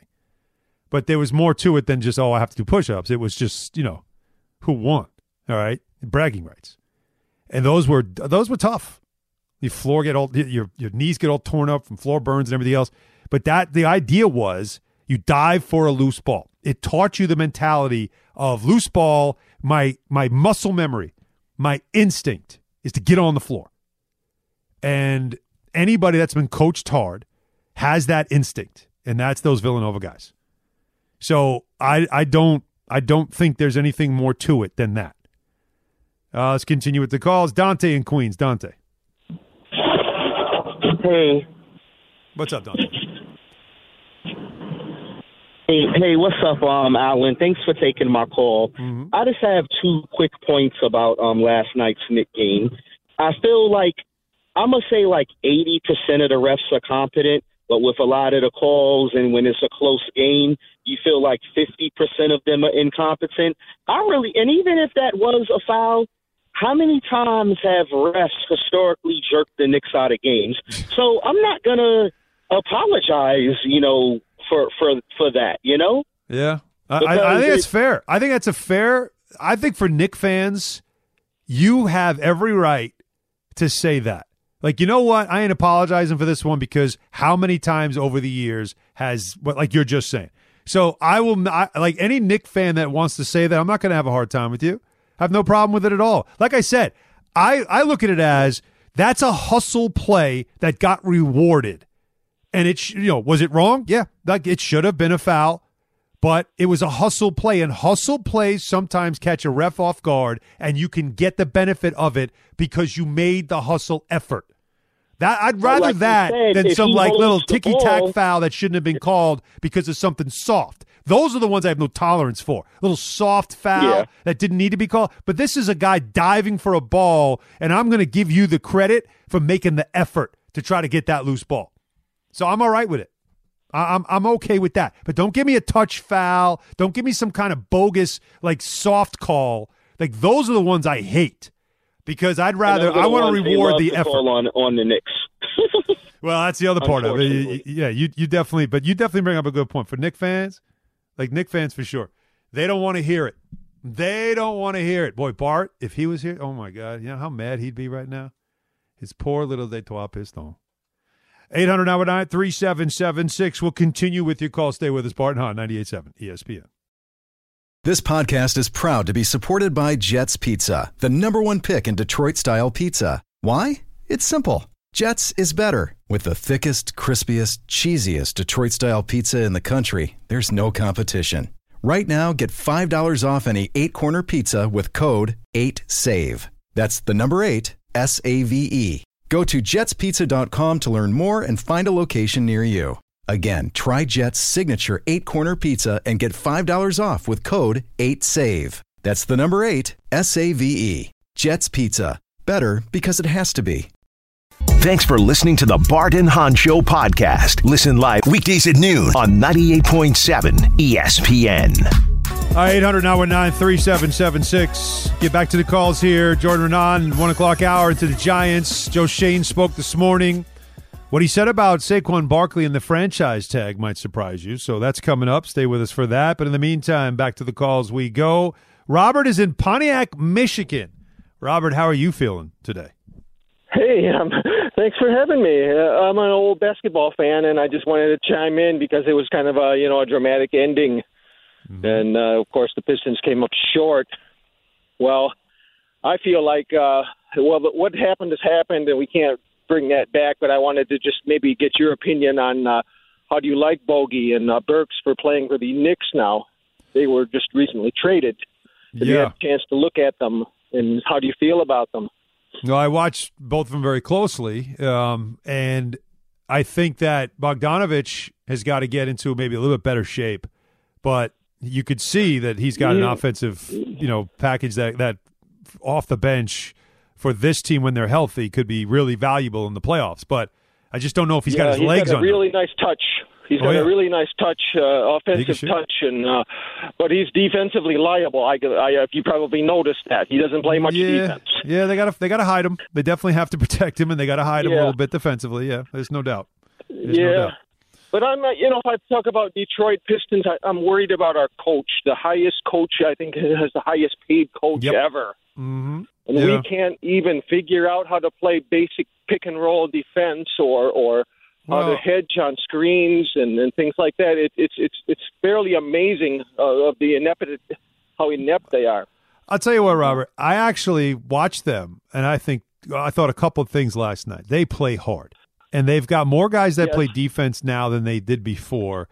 But there was more to it than just oh I have to do push ups. It was just you know who won. All right, bragging rights, and those were those were tough. Your floor get all your your knees get all torn up from floor burns and everything else. But that the idea was you dive for a loose ball. It taught you the mentality of loose ball. My my muscle memory, my instinct is to get on the floor. And anybody that's been coached hard has that instinct, and that's those Villanova guys. So I I don't I don't think there's anything more to it than that. Uh, let's continue with the calls. Dante in Queens. Dante. Hey. What's up, Dante? Hey, hey, what's up, um, Alan? Thanks for taking my call. I just have two quick points about um last night's Knick game. I feel like I'm gonna say like 80 percent of the refs are competent, but with a lot of the calls and when it's a close game, you feel like 50 percent of them are incompetent. I really, and even if that was a foul, how many times have refs historically jerked the Knicks out of games? [laughs] So I'm not gonna apologize, you know, for for for that, you know. Yeah. I, I, I think it- it's fair. I think that's a fair. I think for Knick fans, you have every right to say that. Like, you know what? I ain't apologizing for this one because how many times over the years has what, like you're just saying. So I will not, like any Knick fan that wants to say that, I'm not going to have a hard time with you. I have no problem with it at all. Like I said, I, I look at it as That's a hustle play that got rewarded. And it, sh- you know, was it wrong? Yeah, like it should have been a foul, but it was a hustle play. And hustle plays sometimes catch a ref off guard, and you can get the benefit of it because you made the hustle effort. That I'd Well, rather like that said, than some like little ticky tack foul that shouldn't have been called because of something soft. Those are the ones I have no tolerance for. Little soft foul Yeah. that didn't need to be called. But this is a guy diving for a ball, and I'm going to give you the credit for making the effort to try to get that loose ball. So I'm all right with it. I'm I'm okay with that. But don't give me a touch foul. Don't give me some kind of bogus like soft call. Like those are the ones I hate because I'd rather And those are I want to reward the effort. on on the Knicks. [laughs] Well, that's the other part of it. Yeah, you you definitely, but you definitely bring up a good point for Knick fans, like Knick fans for sure. They don't want to hear it. They don't want to hear it. Boy, Bart, if he was here, oh my God, you know how mad he'd be right now. His poor little de Detroit Piston. 800 919 3776. We'll continue with your call. Stay with us, Bart and Hahn, 98.7 ESPN. This podcast is proud to be supported by Jets Pizza, the number one pick in Detroit style pizza. Why? It's simple. Jets is better. With the thickest, crispiest, cheesiest Detroit style pizza in the country, there's no competition. Right now, get $5 off any eight corner pizza with code 8SAVE. That's the number eight, S A V E. Go to jetspizza.com to learn more and find a location near you. Again, try Jet's signature eight corner pizza and get $5 off with code 8SAVE. That's the number eight, S A V E. Jet's Pizza. Better because it has to be. Thanks for listening to the Bart and Hahn Show podcast. Listen live weekdays at noon on 98.7 ESPN. All right, 800 919 3776. Get back to the calls here. Jordan Raanan, 1 o'clock hour into the Giants. Joe Schoen spoke this morning. What he said about Saquon Barkley and the franchise tag might surprise you. So that's coming up. Stay with us for that. But in the meantime, back to the calls we go. Robert is in Pontiac, Michigan. Robert, how are you feeling today? Hey, um, [laughs] thanks for having me. Uh, I'm an old basketball fan, and I just wanted to chime in because it was kind of a you know a dramatic ending, and uh, of course the Pistons came up short. Well, I feel like uh, well, but what happened has happened, and we can't bring that back. But I wanted to just maybe get your opinion on uh, how do you like Bogey and uh, Burks for playing for the Knicks now? They were just recently traded. Did you Yeah. have a chance to look at them, and how do you feel about them? No, I watched both of them very closely, um, and I think that Bogdanovich has got to get into maybe a little bit better shape. But you could see that he's got an offensive, you know, package that that off the bench for this team when they're healthy could be really valuable in the playoffs. But I just don't know if he's got Yeah, his he's legs got a really nice touch. He's got yeah. a really nice touch, uh, offensive touch, and uh, but he's defensively liable. I, I, you probably noticed that he doesn't play much yeah, defense. yeah, they got to they got to hide him. They definitely have to [laughs] protect him, and they got to hide him a little bit defensively. Yeah, there's no doubt. There's yeah, no doubt. But I'm not. You know, if I talk about Detroit Pistons, I, I'm worried about our coach, the highest coach I think [laughs] has the highest paid coach Yep. ever. Mm-hmm. and Yeah. we can't even figure out how to play basic pick and roll defense or or how Well- to hedge on screens and, and things like that. It, it's it's it's fairly amazing uh, of the inept how inept they are. I'll tell you what, Robert. I actually watched them, and I think I thought a couple of things last night. They play hard, and they've got more guys that Yes. play defense now than they did before.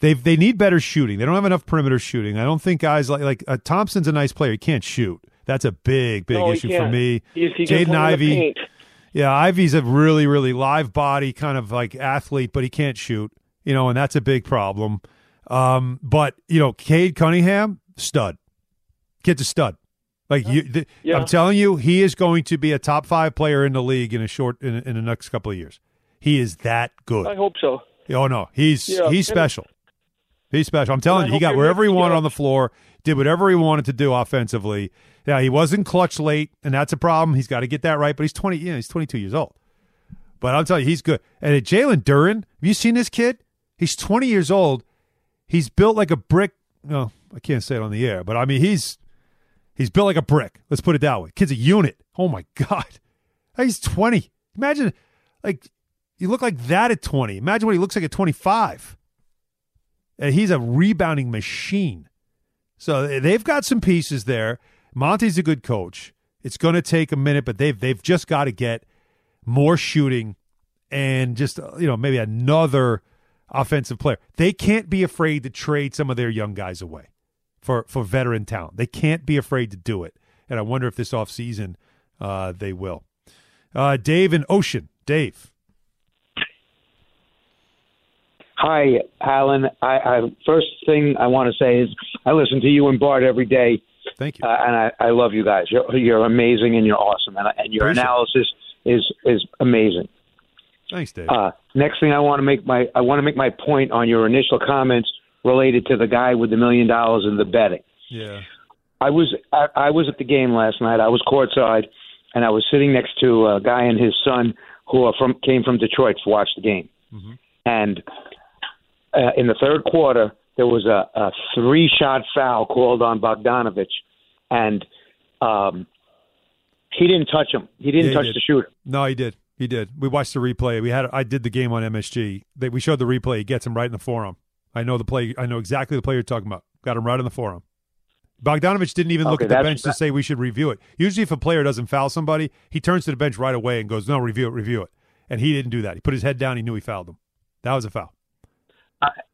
They they need better shooting. They don't have enough perimeter shooting. I don't think guys like like uh, Thompson's a nice player. He can't shoot. That's a big big No, issue for me. He Jaden play in the Ivey. paint. Yeah, Ivey's a really, really live body kind of like athlete, but he can't shoot, you know, and that's a big problem. Um, but you know, Cade Cunningham, stud, kid's a stud. Like you, th- Yeah. I'm telling you, he is going to be a top five player in the league in a short in, in the next couple of years. He is that good. I hope so. Oh no, he's Yeah, he's special. He's special. I'm telling you, he got wherever he wanted on the floor, did whatever he wanted to do offensively. Yeah, he wasn't clutch late, and that's a problem. He's got to get that right. But he's 20. Yeah, he's 22 years old. But I'll tell you, he's good. And Jalen Duren, have you seen this kid? He's 20 years old. He's built like a brick. No, I can't say it on the air, but I mean, he's he's built like a brick. Let's put it that way. Kid's a unit. Oh my [laughs] god, he's 20. Imagine, like, you look like that at 20. Imagine what he looks like at 25. And he's a rebounding machine. So they've got some pieces there. Monty's a good coach. It's going to take a minute, but they've they've just got to get more shooting, and just you know maybe another offensive player. They can't be afraid to trade some of their young guys away for for veteran talent. They can't be afraid to do it. And I wonder if this offseason uh, they will. Uh, Dave and Ocean. Dave. Hi, Alan. I, I first thing I want to say is I listen to you and Bart every day. Thank you, uh, and I, I love you guys. You're, you're amazing and you're awesome, and, and your Appreciate analysis is is amazing. Thanks, Dave. Uh, next thing I want to make my I want to make my point on your initial comments related to the guy with the million dollars in the betting. Yeah. I was I, I was at the game last night. I was courtside, and I was sitting next to a guy and his son who are from came from Detroit to watch the game. And uh, in the third quarter, there was a, a three shot foul called on Bogdanovich, and um, he didn't touch him. He didn't Yeah, he touch did. the shooter. No, he did. He did. We watched the replay. We had. I did the game on MSG. They, we showed the replay. He gets him right in the forearm. I know the play. I know exactly the play you're talking about. Got him right in the forearm. Bogdanovich didn't even look at the bench to say we should review it. Usually, if a player doesn't foul somebody, he turns to the bench right away and goes, "No, review it, review it." And he didn't do that. He put his head down. He knew he fouled him. That was a foul.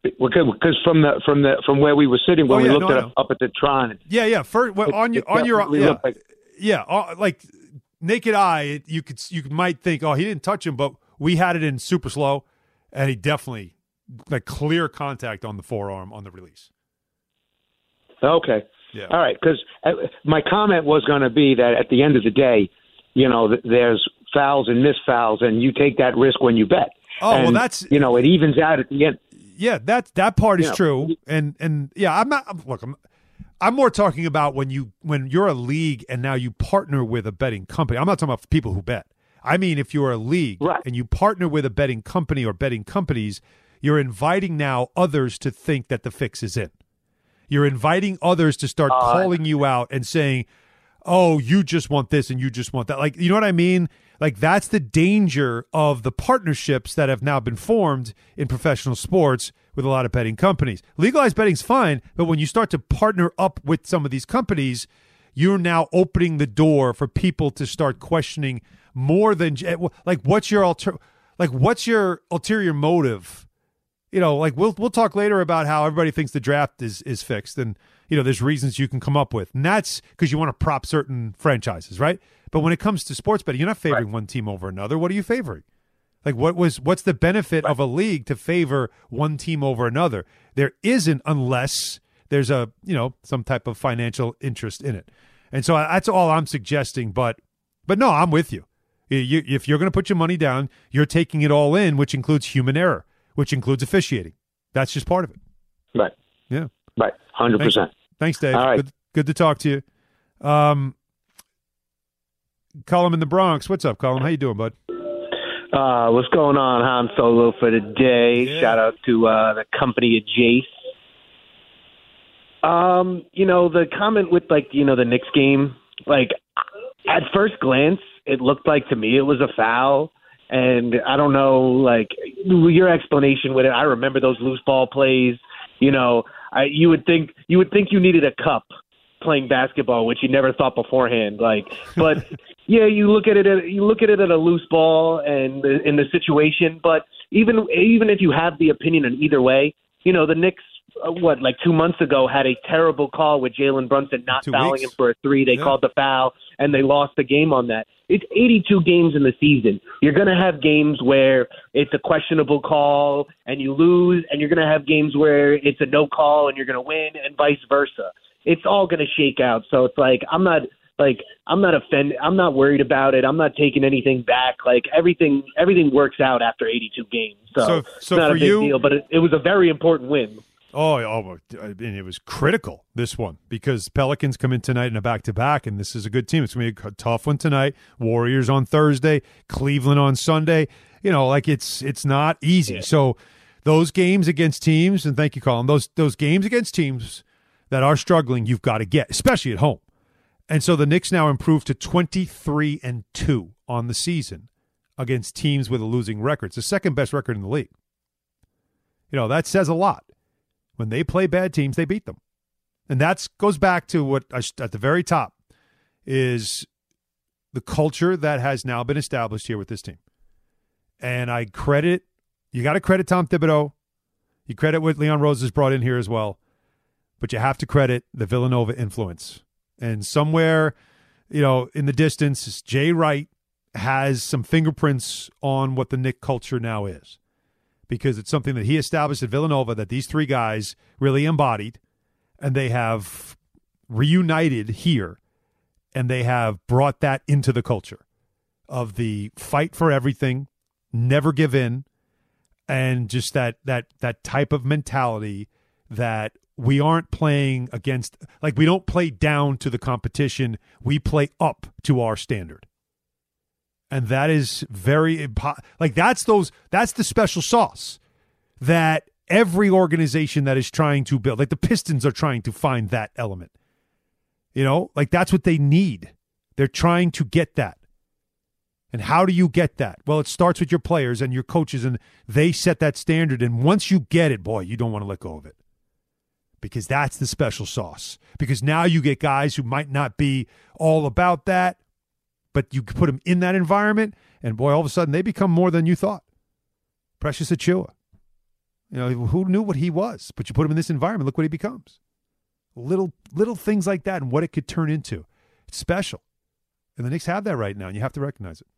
Because from the from the from where we were sitting when Oh, we looked no, at up at the Tron, Yeah, yeah. First, well, It- on your on your yeah, like- yeah, uh, like naked eye, you could you might think, oh, he didn't touch him, but we had it in super slow, and he definitely like clear contact on the forearm on the release. Okay. Yeah. All right. Because my comment was going to be that at the end of the day, you know, there's fouls and missed fouls, and you take that risk when you bet. Oh, well, that's- you know, it evens out at the end. Yeah, that that part is Yeah. true, and and yeah, I'm not. Look, I'm I'm more talking about when you when you're a league and now you partner with a betting company. I'm not talking about people who bet. I mean, if you're a league and you partner with a betting company or betting companies, you're inviting now others to think that the fix is in. You're inviting others to start oh, calling you out and saying, "Oh, you just want this and you just want that." Like, you know what I mean? Like that's the danger of the partnerships that have now been formed in professional sports with a lot of betting companies. Legalized betting's fine, but when you start to partner up with some of these companies, you're now opening the door for people to start questioning more than j- eh, like what's your alter like what's your ulterior motive you know, like we'll we'll talk later about how everybody thinks the draft is is fixed, and you know, there's reasons you can come up with, and that's because you want to prop certain franchises, right? But when it comes to sports betting, you're not favoring one team over another. What are you favoring? Like, what was what's the benefit of a league to favor one team over another? There isn't unless there's a you know some type of financial interest in it, and so that's all I'm suggesting. But but no, I'm with you. You- you- if you're going to put your money down, you're taking it all in, which includes human error, which includes officiating. That's just part of it. Right. Yeah. Right. Hundred percent. thanks Dave. Right. Good, good to talk to you. Um, Colin in the Bronx. What's up, Colin? How you doing, bud? Uh, what's going on, Han Solo, for the day? Shout out to uh, the company of Jace. Um, you know, the comment with like, you know, the Knicks game, like at first glance, it looked like to me it was a foul. And I don't know, like your explanation with it. I remember those loose ball plays. You know, I you would think you would think you needed a cup playing basketball, which you never thought beforehand. Like, but [laughs] yeah, you look at it, at, you look at it at a loose ball and in the situation. But even even if you have the opinion in either way, you know, the Knicks, uh, what like two months ago had a terrible call with Jalen Brunson not Two fouling weeks. him for a three. They Yeah. called the foul and they lost the game on that. It's 82 games in the season. You're going to have games where it's a questionable call and you lose, and you're going to have games where it's a no call and you're going to win, and vice versa. It's all going to shake out. So it's like I'm not like I'm not offended. I'm not worried about it. I'm not taking anything back. Like everything everything works out after 82 games. So, So- it's so not for a big you- deal. But it, it was a very important win. Oh, oh, mean, it was critical this one because Pelicans come in tonight in a back to back, and this is a good team. It's going to be a tough one tonight. Warriors on Thursday, Cleveland on Sunday. You know, like it's it's not easy. So those games against teams, and thank you, Colin. Those those games against teams that are struggling, you've got to get, especially at home. And so the Knicks now improved to twenty three and two on the season against teams with a losing record. It's the second best record in the league. You know that says a lot when they play bad teams, they beat them. And that goes back to what I, at the very top is the culture that has now been established here with this team. And I credit, you got to credit Tom Thibodeau. You credit what Leon Rose has brought in here as well. But you have to credit the Villanova influence. And somewhere, you know, in the distance, Jay Wright has some fingerprints on what the Knick culture now is because it's something that he established at Villanova that these three guys really embodied and they have reunited here and they have brought that into the culture of the fight for everything, never give in, and just that that that type of mentality that we aren't playing against like we don't play down to the competition, we play up to our standard. And that is very impo- like that's those that's the special sauce that every organization that is trying to build like the Pistons are trying to find that element. You know, like that's what they need. They're trying to get that. And how do you get that? Well, it starts with your players and your coaches, and they set that standard. And once you get it, boy, you don't want to let go of it because that's the special sauce. Because now you get guys who might not be all about that, but you put them in that environment, and boy, all of a sudden they become more than you thought. Precious Achiuwa. You know, who knew what he was? But you put him in this environment, look what he becomes. Little little things like that and what it could turn into. It's special. And the Knicks have that right now, and you have to recognize it.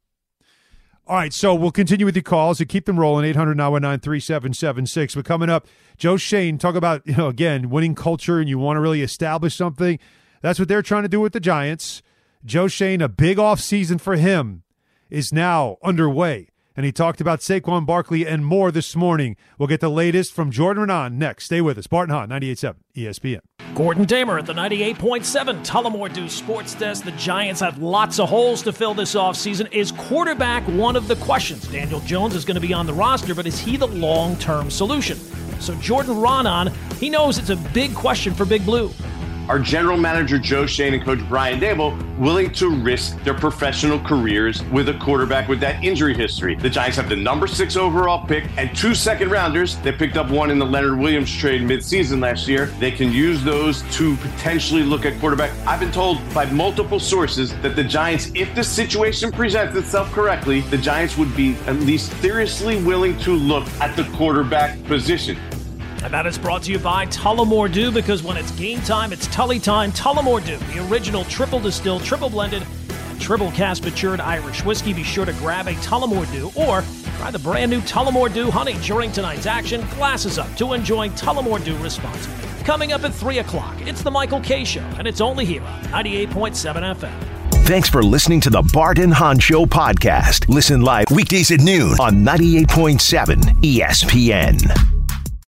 All right, so we'll continue with your calls and keep them rolling. 800 919 3776. But coming up, Joe Schoen, talk about, you know, again, winning culture and you want to really establish something. That's what they're trying to do with the Giants. Joe Schoen, a big off season for him, is now underway and he talked about Saquon Barkley and more this morning. We'll get the latest from Jordan Raanan next. Stay with us. Bart and Hahn, 98.7 ESPN. Gordon Damer at the 98.7 Tullamore Dew Sports Desk. The Giants have lots of holes to fill this offseason. Is quarterback one of the questions? Daniel Jones is going to be on the roster, but is he the long term solution? So Jordan Raanan, he knows it's a big question for Big Blue are general manager Joe Schoen and coach Brian Daboll willing to risk their professional careers with a quarterback with that injury history? The Giants have the number six overall pick and two second rounders. They picked up one in the Leonard Williams trade midseason last year. They can use those to potentially look at quarterback. I've been told by multiple sources that the Giants, if the situation presents itself correctly, the Giants would be at least seriously willing to look at the quarterback position. And that is brought to you by Tullamore Dew because when it's game time, it's Tully time. Tullamore Dew, the original triple distilled, triple blended, and triple cask matured Irish whiskey. Be sure to grab a Tullamore Dew or try the brand new Tullamore Dew Honey during tonight's action. Glasses up to enjoying Tullamore Dew responsibly. Coming up at 3 o'clock, it's the Michael Kay Show, and it's only here on 98.7 FM. Thanks for listening to the Bart and Hahn Show podcast. Listen live weekdays at noon on 98.7 ESPN.